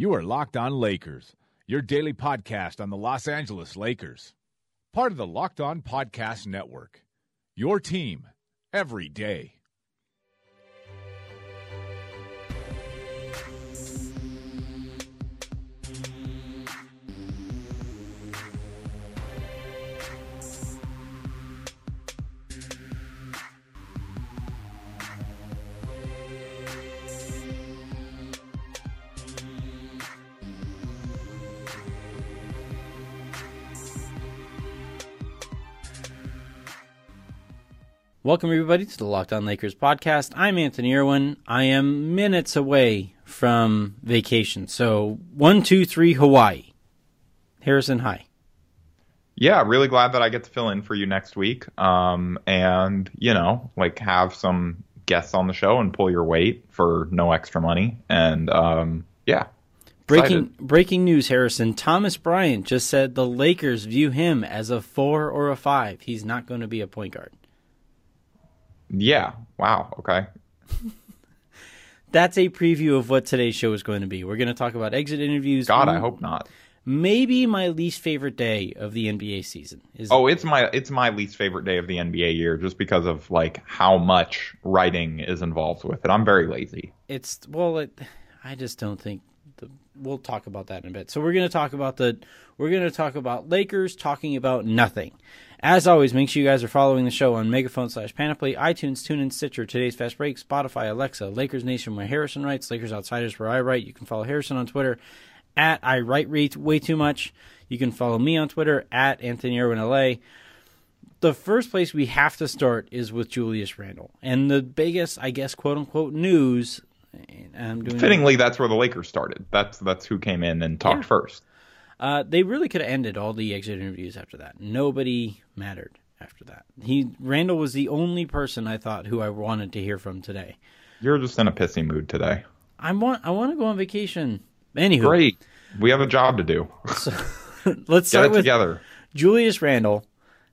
You are Locked On Lakers, your daily podcast on the Los Angeles Lakers. Part of the Locked On Podcast Network. Your team every day. Welcome, everybody, to the Locked On Lakers podcast. I'm Anthony Irwin. I am minutes away from vacation. So, one, two, three, Hawaii. Harrison, hi. Yeah, really glad that I get to fill in for you next week. Um, and, you know, like have some guests on the show and pull your weight for no extra money. And, um, yeah. Breaking breaking news, Harrison. Thomas Bryant just said the Lakers view him as a four or a five. He's not going to be a point guard. Yeah. Wow. Okay. That's a preview of what today's show is going to be. We're going to talk about exit interviews. God, I hope not. Maybe my least favorite day of the NBA season is. Oh, it's my it's my least favorite day of the NBA year, just because of like how much writing is involved with it. I'm very lazy. It's well, it, I just don't think. The, we'll talk about that in a bit. So we're going to talk about the. We're going to talk about Lakers talking about nothing. As always, make sure you guys are following the show on Megaphone slash Panoply, iTunes, TuneIn, Stitcher, Today's Fast Break, Spotify, Alexa, Lakers Nation, where Harrison writes, Lakers Outsiders, where I write. You can follow Harrison on Twitter at I write way too much. You can follow me on Twitter at Anthony Irwin LA. The first place we have to start is with Julius Randle, and the biggest, I guess, quote unquote news. I'm doing Fittingly, that's where the Lakers started. That's that's who came in and talked Yeah. first. Uh, they really could have ended all the exit interviews after that. Nobody mattered after that. He Randle was the only person I thought who I wanted to hear from today. You're just in a pissy mood today. I want I want to go on vacation. Anywho, Great. We have a job to do. let's Get start it with together. Julius Randle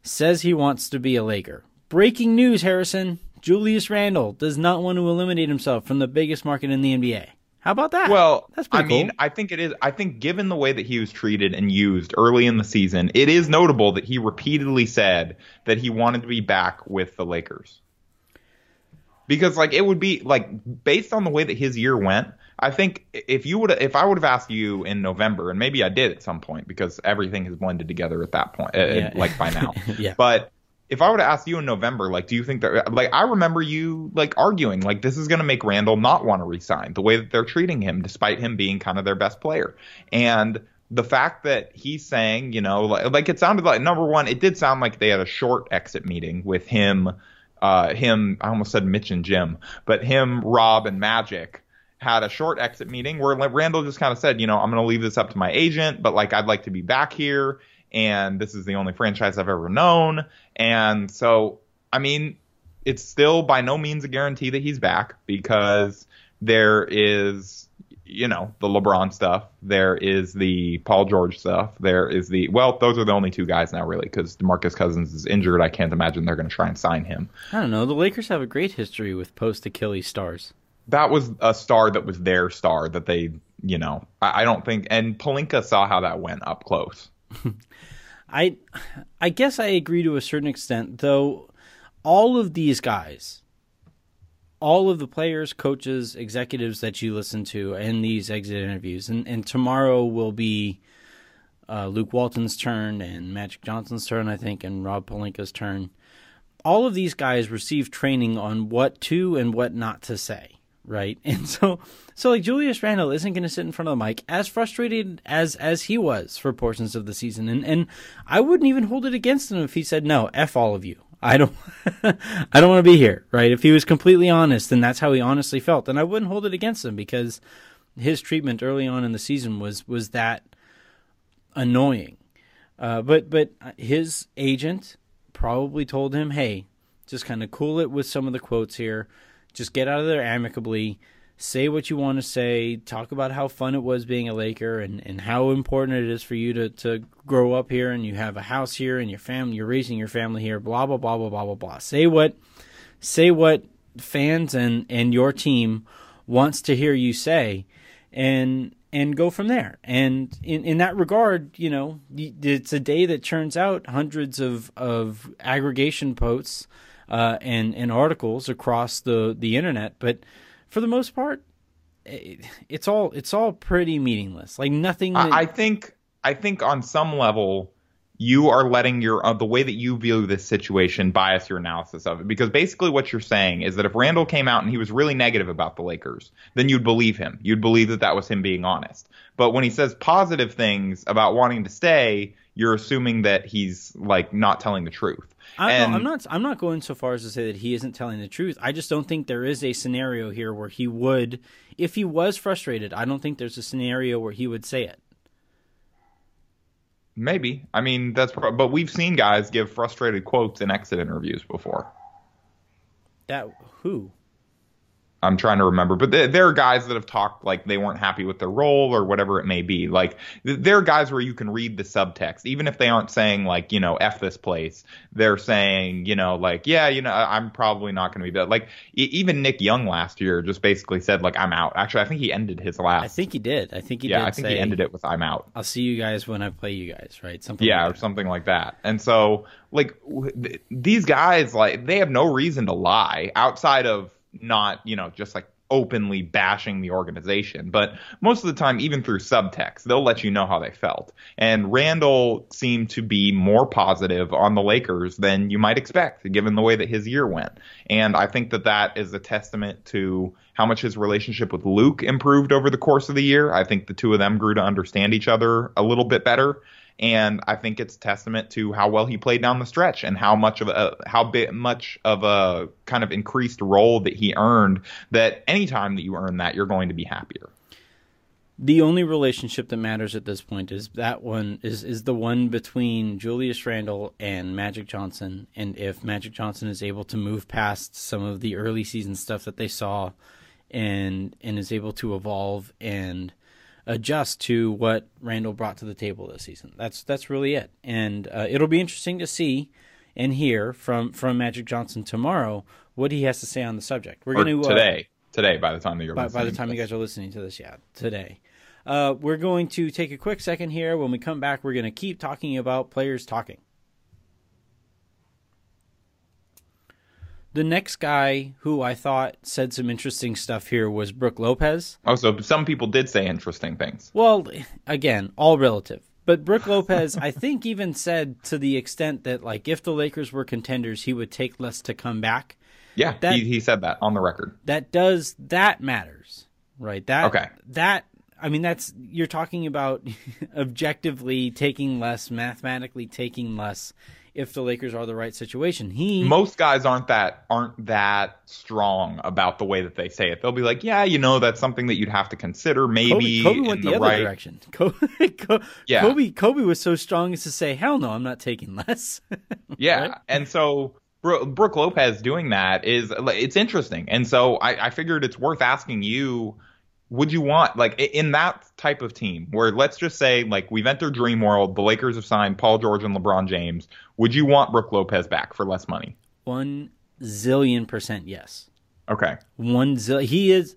says he wants to be a Laker. Breaking news, Harrison. Julius Randle does not want to eliminate himself from the biggest market in the NBA. How about that? Well, that's I pretty mean, cool. I think it is. I think given the way that he was treated and used early in the season, it is notable that he repeatedly said that he wanted to be back with the Lakers. Because like it would be like based on the way that his year went, I think if you would if I would have asked you in November and maybe I did at some point because everything has blended together at that point uh, like by now. Yeah. But if I would have asked you in November, like, do you think that, like, I remember you, like, arguing, like, this is going to make Randle not want to resign the way that they're treating him, despite him being kind of their best player. And the fact that he's saying, you know, like, like it sounded like, number one, it did sound like they had a short exit meeting with him, uh, him, I almost said Mitch and Jim, but him, Rob, and Magic had a short exit meeting where Randle just kind of said, you know, I'm going to leave this up to my agent, but like I'd like to be back here, and this is the only franchise I've ever known, and so I mean, it's still by no means a guarantee that he's back because there is, you know, the LeBron stuff, there is the Paul George stuff, there is the well, those are the only two guys now really because Demarcus Cousins is injured. I can't imagine they're going to try and sign him. I don't know. The Lakers have a great history with post Achilles stars. that was a star that was their star that they, you know, I, I don't think, and Pelinka saw how that went up close. I I guess I agree to a certain extent, though all of these guys, all of the players, coaches, executives that you listen to in these exit interviews, and, and tomorrow will be uh, Luke Walton's turn and Magic Johnson's turn, I think, and Rob Pelinka's turn. All of these guys receive training on what to and what not to say, right? And so, so like Julius Randle isn't going to sit in front of the mic as frustrated as as he was for portions of the season, and and I wouldn't even hold it against him if he said no, f all of you. I don't, I don't want to be here, right? If he was completely honest and that's how he honestly felt, then I wouldn't hold it against him because his treatment early on in the season was was that annoying. Uh, but but his agent probably told him, "Hey, just kind of cool it with some of the quotes here. Just get out of there amicably. Say what you want to say. Talk about how fun it was being a Laker and, and how important it is for you to, to grow up here and you have a house here and your family. You're raising your family here. Blah blah blah blah blah blah blah. Say what say what fans and and your team wants to hear you say." And and go from there. And in, in that regard, you know, it's a day that churns out hundreds of, of aggregation posts uh, and, and articles across the, the internet. But for the most part, it, it's all it's all pretty meaningless. Like nothing. That... I think I think on some level you are letting your uh, the way that you view this situation bias your analysis of it because basically what you're saying is that if Randle came out and he was really negative about the Lakers then you'd believe him you'd believe that that was him being honest but when he says positive things about wanting to stay you're assuming that he's like not telling the truth I, and, I'm not I'm not going so far as to say that he isn't telling the truth I just don't think there is a scenario here where he would if he was frustrated I don't think there's a scenario where he would say it Maybe. I mean, that's but we've seen guys give frustrated quotes in exit interviews before. That who? I'm trying to remember, but there are guys that have talked like they weren't happy with their role or whatever it may be. Like there are guys where you can read the subtext, even if they aren't saying like you know f this place. They're saying you know like yeah you know I'm probably not going to be that. Like even Nick Young last year just basically said like I'm out. Actually, I think he ended his last. I think he did. I think he yeah, did. I think say, he ended it with I'm out. I'll see you guys when I play you guys, right? Something. Yeah, like or something like that. And so like th- these guys like they have no reason to lie outside of not you know just like openly bashing the organization. But most of the time, even through subtext, they'll let you know how they felt. And Randle seemed to be more positive on the Lakers than you might expect, given the way that his year went. And I think that that is a testament to how much his relationship with Luke improved over the course of the year. I think the two of them grew to understand each other a little bit better and I think it's testament to how well he played down the stretch and how much of a how bit much of a kind of increased role that he earned. That anytime that you earn that, you're going to be happier. The only relationship that matters at this point is that one is is the one between Julius Randle and Magic Johnson, and if Magic Johnson is able to move past some of the early season stuff that they saw, and and is able to evolve and adjust to what Randle brought to the table this season. That's that's really it, and uh, it'll be interesting to see and hear from from Magic Johnson tomorrow what he has to say on the subject. We're going to today. Uh, today, by the time that you're by, by the time you guys are listening to this, yeah, today. Uh, we're going to take a quick second here. When we come back, we're going to keep talking about players talking. The next guy who I thought said some interesting stuff here was Brook Lopez. Oh, so some people did say interesting things. Well, again, all relative. But Brook Lopez, I think, even said to the extent that, like, if the Lakers were contenders, he would take less to come back. Yeah, that, he, he said that on the record. That does that matters, right? That okay. That I mean, that's you're talking about objectively taking less, mathematically taking less if the Lakers are the right situation. He most guys aren't that aren't that strong about the way that they say it. They'll be like, yeah, you know, that's something that you'd have to consider. Maybe Kobe, Kobe went the, the, other right... direction. Kobe, Kobe, yeah. Kobe, Kobe was so strong as to say, hell no, I'm not taking less. yeah, right? and so. Brook Lopez doing that is it's interesting, and so I, I figured it's worth asking you would you want like in that type of team where let's just say like we've entered dream world the lakers have signed paul george and lebron james would you want brook lopez back for less money? One zillion percent yes. Okay. One zillion he is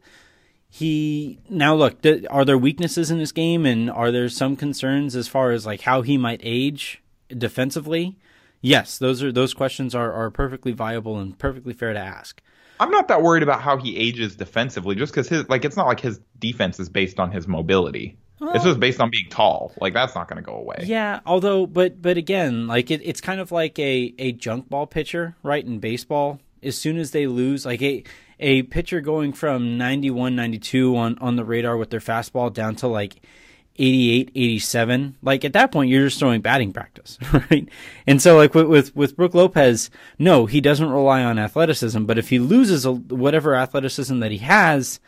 he now look th- are there weaknesses in this game and are there some concerns as far as like how he might age defensively? Yes those are those questions are, are perfectly viable and perfectly fair to ask I'm not that worried about how he ages defensively, just because his like it's not like his defense is based on his mobility. Well, it's just based on being tall. Like that's not going to go away. Yeah, although, but but again, like it, it's kind of like a a junk ball pitcher, right? In baseball, as soon as they lose, like a a pitcher going from 91, 92 on on the radar with their fastball down to like 88, 87, like at that point you're just throwing batting practice, right? And so like with with, with Brook Lopez, no, he doesn't rely on athleticism, but if he loses a, whatever athleticism that he has,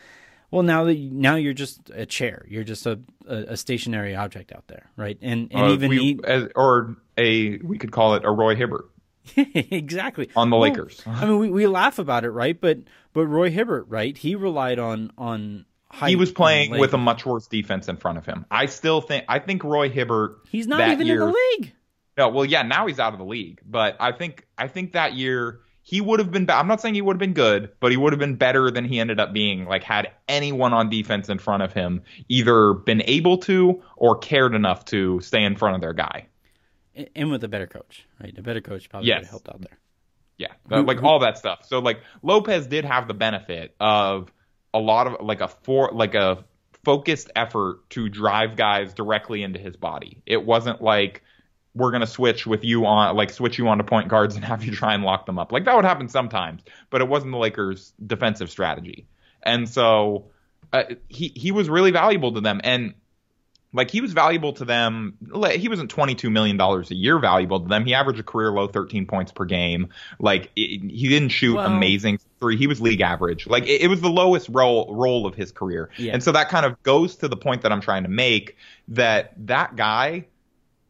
well now that now you're just a chair, you're just a, a, a stationary object out there, right? And and uh, even we, he, as, or a we could call it a Roy Hibbert. exactly on the well, Lakers. I mean, we, we laugh about it, right? But but Roy Hibbert, right? He relied on on he was playing with a much worse defense in front of him. I still think I think Roy Hibbert. He's not even year, in the league. No, well, yeah, now he's out of the league. But I think I think that year he would have been. I'm not saying he would have been good, but he would have been better than he ended up being. Like had anyone on defense in front of him either been able to or cared enough to stay in front of their guy. And with a better coach, right? A better coach probably Yes. would have helped out there. Yeah, Who- like who- all that stuff. So like Lopez did have the benefit of a lot of like a for like a focused effort to drive guys directly into his body. It wasn't like we're gonna switch with you on like switch you onto point guards and have you try and lock them up. Like that would happen sometimes, but it wasn't the Lakers' defensive strategy. And so uh, he he was really valuable to them and like he was valuable to them. He wasn't twenty two million dollars a year valuable to them. He averaged a career low thirteen points per game. Like it, he didn't shoot Well- amazing three. He was league average. Like it, it was the lowest role role of his career. Yeah. And so that kind of goes to the point that I'm trying to make that that guy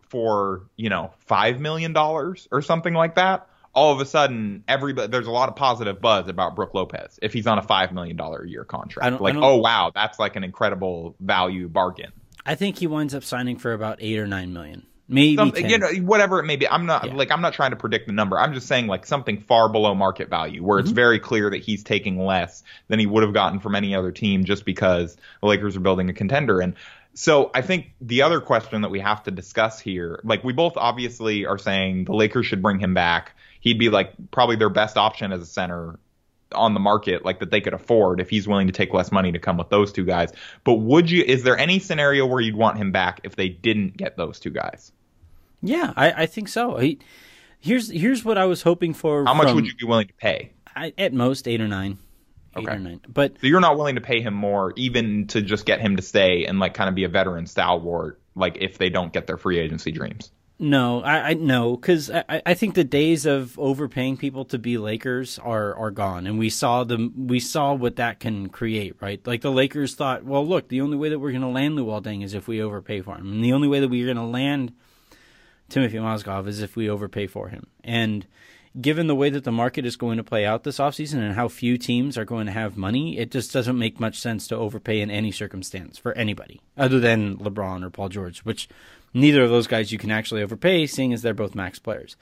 for you know five million dollars or something like that. All of a sudden, everybody there's a lot of positive buzz about Brook Lopez if he's on a five million dollar a year contract. Like, oh wow, that's like an incredible value bargain. I think he winds up signing for about eight or nine million, maybe 10. you know whatever it may be i'm not Yeah. like i'm not trying to predict the number i'm just saying like something far below market value where it's Mm-hmm. very clear that he's taking less than he would have gotten from any other team just because the lakers are building a contender and so i think the other question that we have to discuss here like we both obviously are saying the lakers should bring him back he'd be like probably their best option as a center on the market like that they could afford if he's willing to take less money to come with those two guys. But would you is there any scenario where you'd want him back if they didn't get those two guys? Yeah, I, I think so. He, here's here's what I was hoping for. How much from- would you be willing to pay? I, at most eight or nine, eight Okay. or nine. But So you're not willing to pay him more even to just get him to stay and like kind of be a veteran stalwart like if they don't get their free agency dreams. no, I, I no, because I, I- think the days of overpaying people to be Lakers are are gone, and we saw them. We saw what that can create, right? Like the Lakers thought, well, look, the only way that we're going to land Luol Deng is if we overpay for him, and the only way that we're going to land Timothy Mozgov is if we overpay for him. And given the way that the market is going to play out this offseason and how few teams are going to have money, it just doesn't make much sense to overpay in any circumstance for anybody other than LeBron or Paul George, which neither of those guys you can actually overpay, seeing as they're both max players.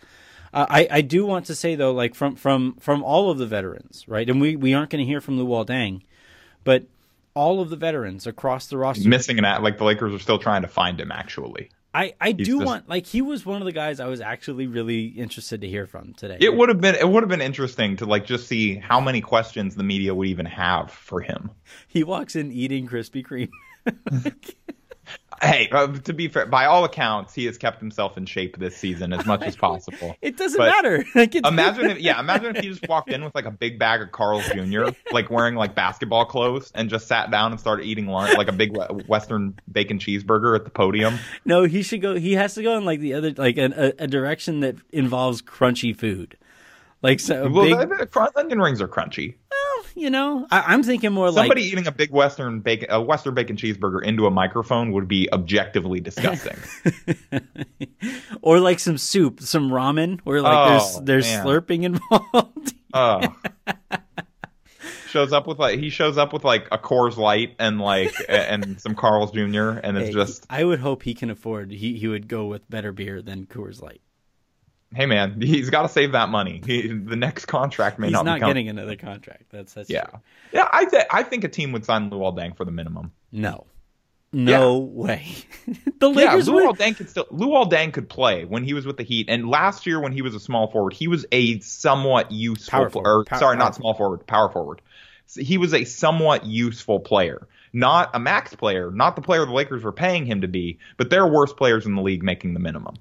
Uh, I, I do want to say though, like from from from all of the veterans, right? And we, we aren't going to hear from Luol Deng, but all of the veterans across the roster, Missing an like the Lakers are still trying to find him actually. I, I do just- want like he was one of the guys I was actually really interested to hear from today. It would have been it would have been interesting to like just see how many questions the media would even have for him. He walks in eating Krispy Kreme. Hey, uh, to be fair, by all accounts, he has kept himself in shape this season as much as possible. It doesn't But matter. Like Imagine if, yeah, imagine if he just walked in with like a big bag of Carl's Jr., like wearing like basketball clothes, and just sat down and started eating lunch, like a big Western bacon cheeseburger at the podium. no. He should go. He has to go in like the other, like an, a, a direction that involves crunchy food, like so Well, big. the, the crunch, onion rings are crunchy. You know, I, I'm thinking more Somebody like somebody eating a big Western bacon, a Western bacon cheeseburger into a microphone would be objectively disgusting. or like some soup, some ramen, where like Oh, there's there's man. slurping involved. Oh. shows up with like he shows up with like a Coors Light and like and some Carl's Jr. and it's Hey, just I would hope he can afford. He he would go with better beer than Coors Light. Hey man, he's got to save that money. He, the next contract may He's not, not be coming. getting another contract. That's that's Yeah, true. yeah. I th- I think a team would sign Luol Deng for the minimum. No, no way. the Yeah, Lakers would. Luol Deng could still Luol Deng could play when he was with the Heat, and last year when he was a small forward, he was a somewhat useful. Power forward. or Power- sorry, power not small forward, power forward. He was a somewhat useful player, not a max player, not the player the Lakers were paying him to be, but there are worse players in the league making the minimum.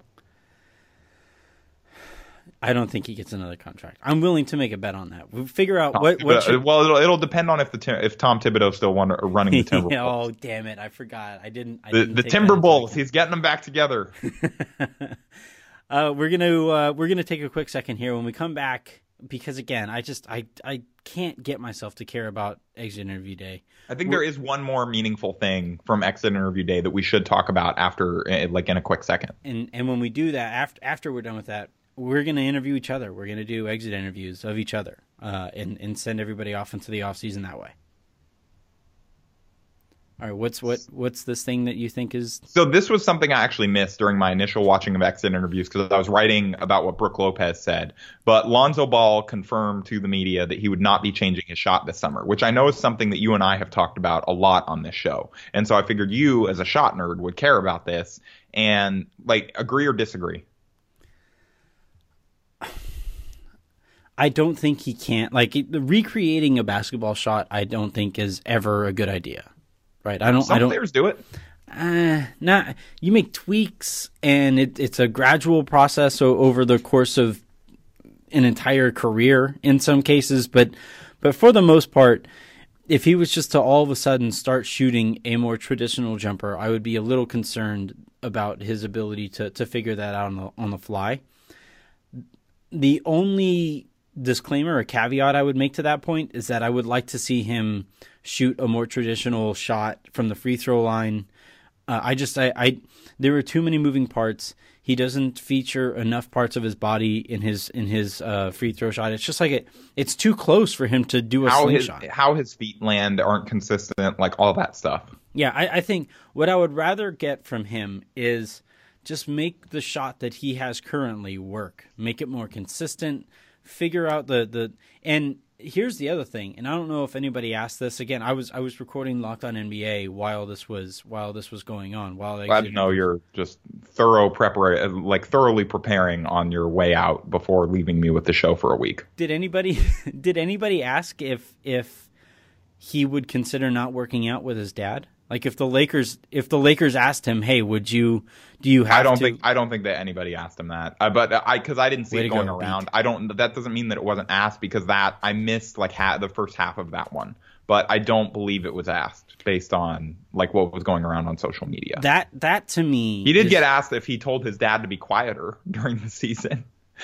I don't think he gets another contract. I'm willing to make a bet on that. We'll figure out Tom what. what should- well, it'll, it'll depend on if the if Tom Thibodeau still won, running the Timberwolves. oh damn it! I forgot. I didn't. I the didn't the take that Timber Bulls, he's getting them back together. Uh, we're gonna uh, we're gonna take a quick second here. When we come back, because again, I just I I can't get myself to care about exit interview day. I think there is one more meaningful thing from exit interview day that we should talk about after, eh, like in a quick second. and and when we do that after after we're done with that we're going to interview each other we're going to do exit interviews of each other uh, and and send everybody off into the off season that way All right, what's what what's this thing that you think is? So this was something I actually missed during my initial watching of exit interviews because I was writing about what Brook Lopez said. But Lonzo Ball confirmed to the media that he would not be changing his shot this summer, which I know is something that you and I have talked about a lot on this show. And so I figured you, as a shot nerd, would care about this and like agree or disagree. I don't think he can't like recreating a basketball shot. I don't think is ever a good idea right? I don't. Some I don't, players do it. Uh, not you make tweaks, and it, it's a gradual process so over the course of an entire career in some cases, but but for the most part, if he was just to all of a sudden start shooting a more traditional jumper, I would be a little concerned about his ability to to figure that out on the on the fly. The only disclaimer or caveat I would make to that point is that I would like to see him shoot a more traditional shot from the free throw line. Uh, I just I, I there were too many moving parts. He doesn't feature enough parts of his body in his in his uh, free throw shot. It's just like it. It's too close for him to do a how slingshot. His, how his feet land aren't consistent, like all that stuff. Yeah, I, I think what I would rather get from him is just make the shot that he has currently work. Make it more consistent. Figure out the the and here's the other thing, and I don't know if anybody asked this. Again, I was I was recording Locked On NBA while this was while this was going on. While I know you're just thorough prepar like thoroughly preparing on your way out before leaving me with the show for a week. Did anybody did anybody ask if if he would consider not working out with his dad? Like if the Lakers if the Lakers asked him, "Hey, would you do you have I don't to... think I don't think that anybody asked him that. Uh, but I cuz I didn't see Way it going go, around. Beat. I don't that doesn't mean that it wasn't asked because that I missed like ha- the first half of that one. But I don't believe it was asked based on like what was going around on social media. That that to me He did is... get asked if he told his dad to be quieter during the season.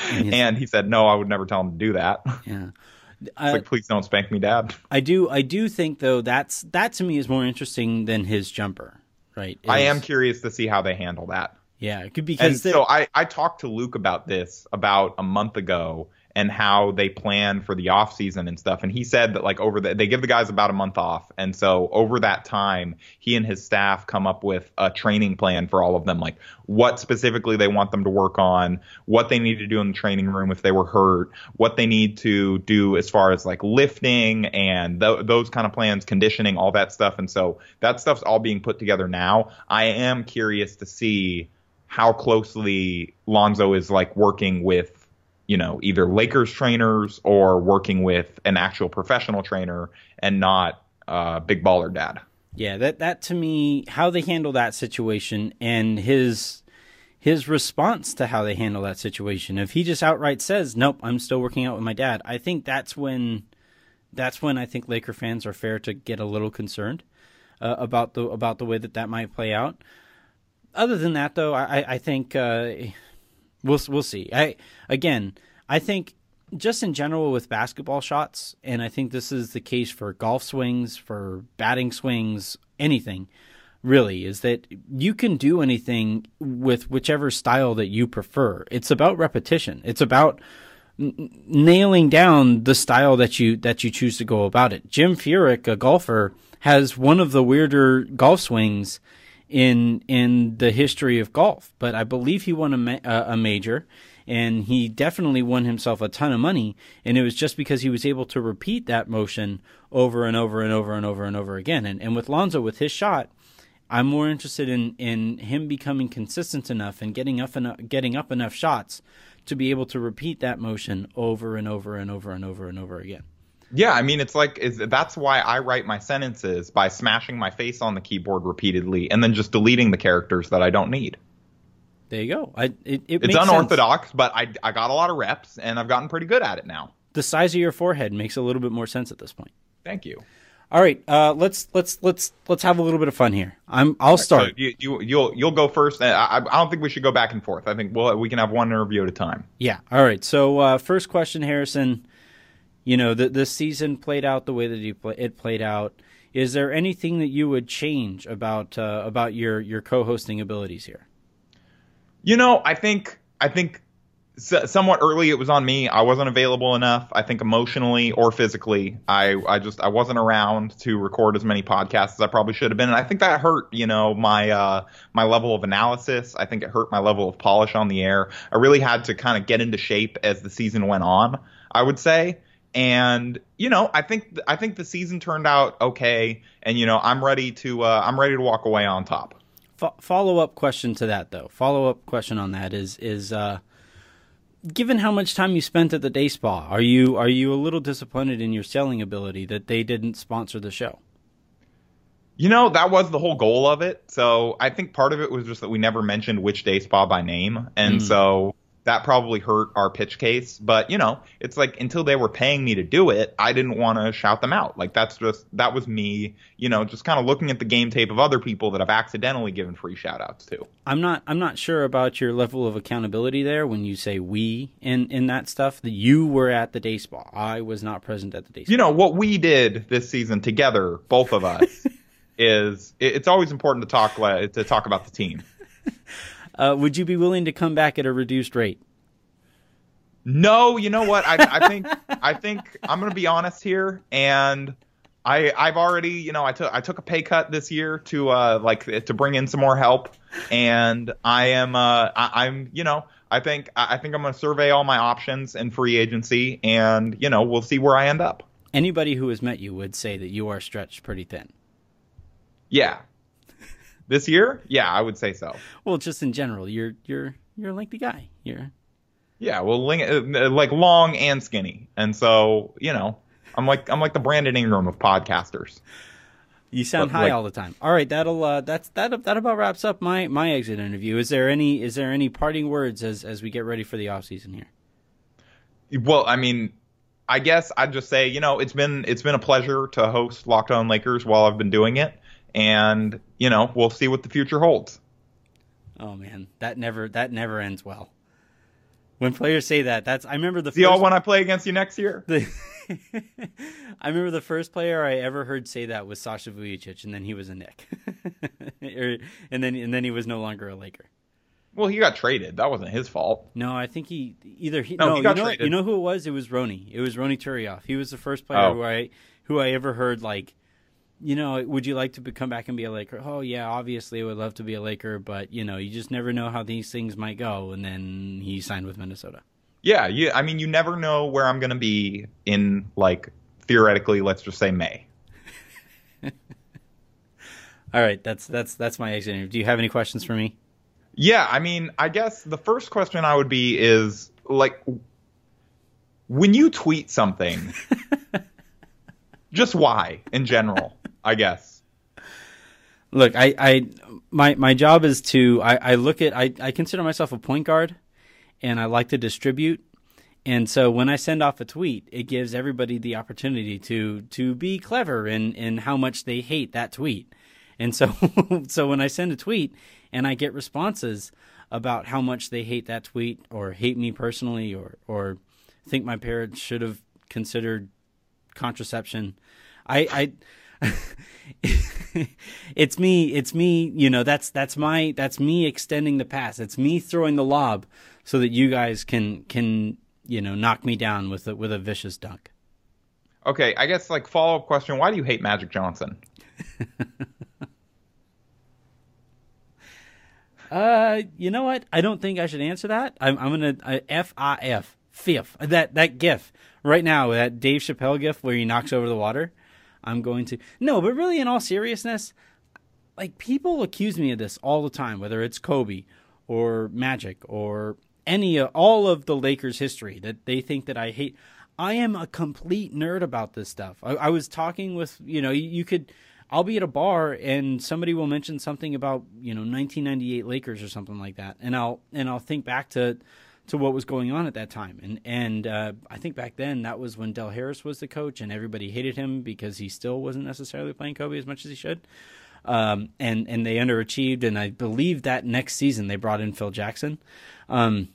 And, and he said, "No, I would never tell him to do that." Yeah. Uh, like, please don't spank me, Dad. I do. I do think though that's that to me is more interesting than his jumper. Right. I am curious to see how they handle that. Yeah, because so I I talked to Luke about this about a month ago, and how they plan for the off season and stuff. And he said that like over the they give the guys about a month off, and so over that time, he and his staff come up with a training plan for all of them, like what specifically they want them to work on, what they need to do in the training room if they were hurt, what they need to do as far as like lifting and th- those kind of plans, conditioning, all that stuff. And so that stuff's all being put together now. I am curious to see how closely Lonzo is like working with you know, either Lakers trainers or working with an actual professional trainer and not uh, big baller dad. Yeah, that that to me, how they handle that situation and his his response to how they handle that situation. If he just outright says, "Nope, I'm still working out with my dad," I think that's when that's when I think Laker fans are fair to get a little concerned uh, about the about the way that that might play out. Other than that, though, I, I think uh, We'll we'll see. I again, I think just in general with basketball shots, and I think this is the case for golf swings, for batting swings, anything really is that you can do anything with whichever style that you prefer. It's about repetition. It's about n- nailing down the style that you that you choose to go about it. Jim Furyk, a golfer, has one of the weirder golf swings in in the history of golf. But I believe he won a, ma- uh, a major, and he definitely won himself a ton of money. And it was just because he was able to repeat that motion over and over and over and over and over again. And and with Lonzo, with his shot, I'm more interested in in him becoming consistent enough and getting up enough getting up enough shots to be able to repeat that motion over and over and over and over and over again. Yeah, I mean, it's like is that's why I write my sentences by smashing my face on the keyboard repeatedly and then just deleting the characters that I don't need. There you go. I, it, it it's unorthodox, sense. but I I got a lot of reps and I've gotten pretty good at it now. The size of your forehead makes a little bit more sense at this point. Thank you. All right, uh, let's let's let's let's have a little bit of fun here. I'm I'll start. So you, you you'll you'll go first. I, I don't think we should go back and forth. I think we'll we can have one interview at a time. Yeah. All right. So uh, first question, Harrison you know, the the season played out the way that you play, it played out. Is there anything that you would change about uh, about your your co-hosting abilities here? You know, I think I think somewhat early it was on me. I wasn't available enough. I think emotionally or physically i i just i wasn't around to record as many podcasts as i probably should have been. And i think that hurt you know my uh my level of analysis. I think it hurt my level of polish on the air. I really had to kind of get into shape as the season went on i would say and you know i think i think the season turned out okay and you know i'm ready to uh i'm ready to walk away on top Fo- follow up question to that though follow up question on that is is uh given how much time you spent at the day spa, are you are you a little disappointed in your selling ability that they didn't sponsor the show? You know, that was the whole goal of it. So I think part of it was just that we never mentioned which day spa by name. And mm. so that probably hurt our pitch case. But you know, it's like until they were paying me to do it, I didn't want to shout them out. Like that's just that was me, you know, just kind of looking at the game tape of other people that I've accidentally given free shout outs to. I'm not I'm not sure about your level of accountability there when you say we in in that stuff. That you were at the day spa. I was not present at the day spa. You know, what we did this season together, both of us, is it's always important to talk to talk about the team. Uh, would you be willing to come back at a reduced rate? No, you know what? I, I think I think I'm going to be honest here, and I I've already you know I took I took a pay cut this year to uh like to bring in some more help, and I am uh I, I'm you know I think I think I'm going to survey all my options in free agency, and you know we'll see where I end up. Anybody who has met you would say that you are stretched pretty thin. Yeah, this year, yeah, I would say so. Well, just in general, you're you're you're a lengthy guy. You're yeah, well, uh, like long and skinny, and so you know, I'm like I'm like the Brandon Ingram of podcasters. You sound but, high like, all the time. All right, that'll uh, that's that that about wraps up my my exit interview. Is there any is there any parting words as as we get ready for the off season here? Well, I mean, I guess I'd just say you know it's been it's been a pleasure to host Locked On Lakers while I've been doing it and you know we'll see what the future holds. Oh man, that never that never ends well. When players say that, that's I remember the. See first, all when I play against you next year. The, I remember the first player I ever heard say that was Sasha Vujacic, and then he was a Knick, er, and then and then he was no longer a Laker. Well, he got traded. That wasn't his fault. No, I think he either he no, no he you know traded. you know who it was? It was Ronny. It was Ronny Turiaf. He was the first player oh. who I who I ever heard like you know, would you like to come back and be a Laker? Oh yeah, obviously I would love to be a Laker, but you know, you just never know how these things might go. And then he signed with Minnesota. Yeah, you, I mean, you never know where I'm going to be in like theoretically, let's just say May. All right, that's that's that's my exit. Do you have any questions for me? Yeah, I mean, I guess the first question I would be is like when you tweet something, just why in general? I guess. Look, I, I my my job is to I, I look at I, I consider myself a point guard and I like to distribute. And so when I send off a tweet, it gives everybody the opportunity to to be clever in, in how much they hate that tweet. And so so when I send a tweet and I get responses about how much they hate that tweet or hate me personally or or think my parents should have considered contraception, I I it's me it's me you know that's that's my that's me extending the pass it's me throwing the lob so that you guys can can you know knock me down with a with a vicious dunk okay i guess like follow-up question why do you hate magic johnson? Uh you know what? I don't think i should answer that. I'm, I'm gonna uh, f-i-f fifth that that gif right now that dave chappelle gif where he knocks over the water I'm going to. No, but really, in all seriousness, like people accuse me of this all the time, whether it's Kobe or Magic or any all of the Lakers history that they think that I hate. I am a complete nerd about this stuff. I, I was talking with you know you, you could. I'll be at a bar and somebody will mention something about you know 1998 Lakers or something like that, and I'll and I'll think back to to what was going on at that time. And and uh, I think back then that was when Del Harris was the coach, and everybody hated him because he still wasn't necessarily playing Kobe as much as he should. Um, and and they underachieved, and I believe that next season they brought in Phil Jackson. Um,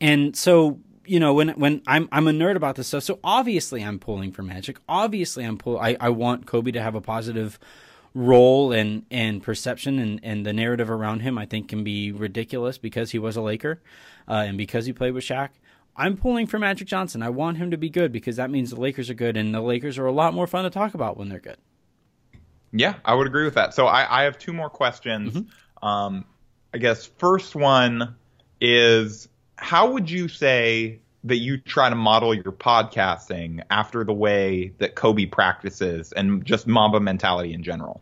and so you know when when I'm I'm a nerd about this stuff, so obviously I'm pulling for Magic. Obviously I'm pull. I I want Kobe to have a positive role and, and perception and, and the narrative around him, I think, can be ridiculous because he was a Laker uh, and because he played with Shaq. I'm pulling for Magic Johnson. I want him to be good because that means the Lakers are good, and the Lakers are a lot more fun to talk about when they're good. Yeah, I would agree with that. So I, I have two more questions. Mm-hmm. Um, I guess first one is how would you say that you try to model your podcasting after the way that Kobe practices and just Mamba mentality in general?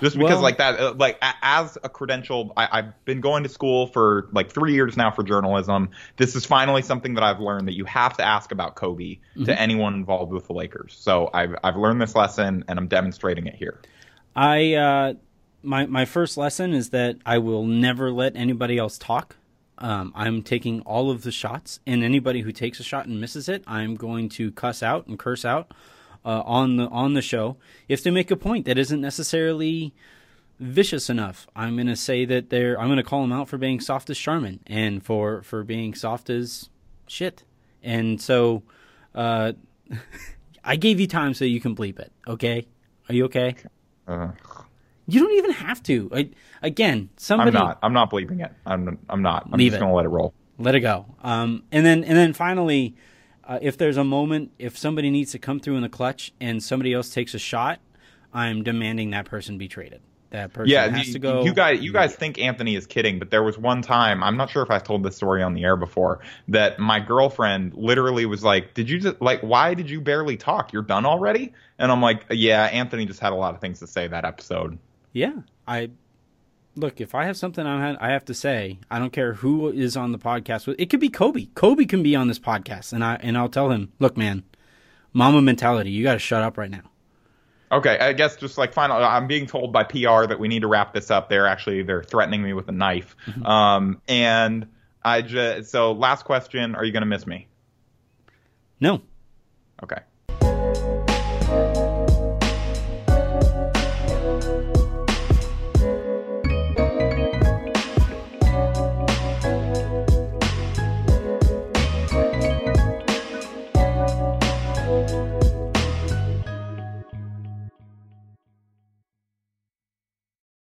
Just because, well, like that, uh, like as a credentialed, I, have been going to school for like three years now for journalism. This is finally something that I've learned that you have to ask about Kobe mm-hmm. to anyone involved with the Lakers. So I've I've learned this lesson and I'm demonstrating it here. I uh, my my first lesson is that I will never let anybody else talk. Um, I'm taking all of the shots, and anybody who takes a shot and misses it, I'm going to cuss out and curse out uh, on the on the show. If they make a point that isn't necessarily vicious enough, I'm going to say that they're. I'm going to call them out for being soft as Charmin and for for being soft as shit. And so, uh, I gave you time so you can bleep it. Okay, are you okay? Uh, you don't even have to. I, again, somebody. I'm not. I'm not bleeping it. I'm. I'm not. I'm just going to let it roll. Let it go. Um, and then and then finally, uh, if there's a moment, if somebody needs to come through in the clutch and somebody else takes a shot, I'm demanding that person be traded. That person yeah, has to go. You guys, you guys think Anthony is kidding, but there was one time I'm not sure if I've told this story on the air before that my girlfriend literally was like, "Did you just like? Why did you barely talk? You're done already?" And I'm like, "Yeah, Anthony just had a lot of things to say that episode." Yeah, I look. If I have something I have to say, I don't care who is on the podcast. It could be Kobe. Kobe can be on this podcast, and I and I'll tell him, look, man, Mamba mentality. You got to shut up right now. Okay, I guess just like final, I'm being told by PR that we need to wrap this up. They're actually they're threatening me with a knife. Mm-hmm. Um, and I just so last question: Are you going to miss me? No. Okay.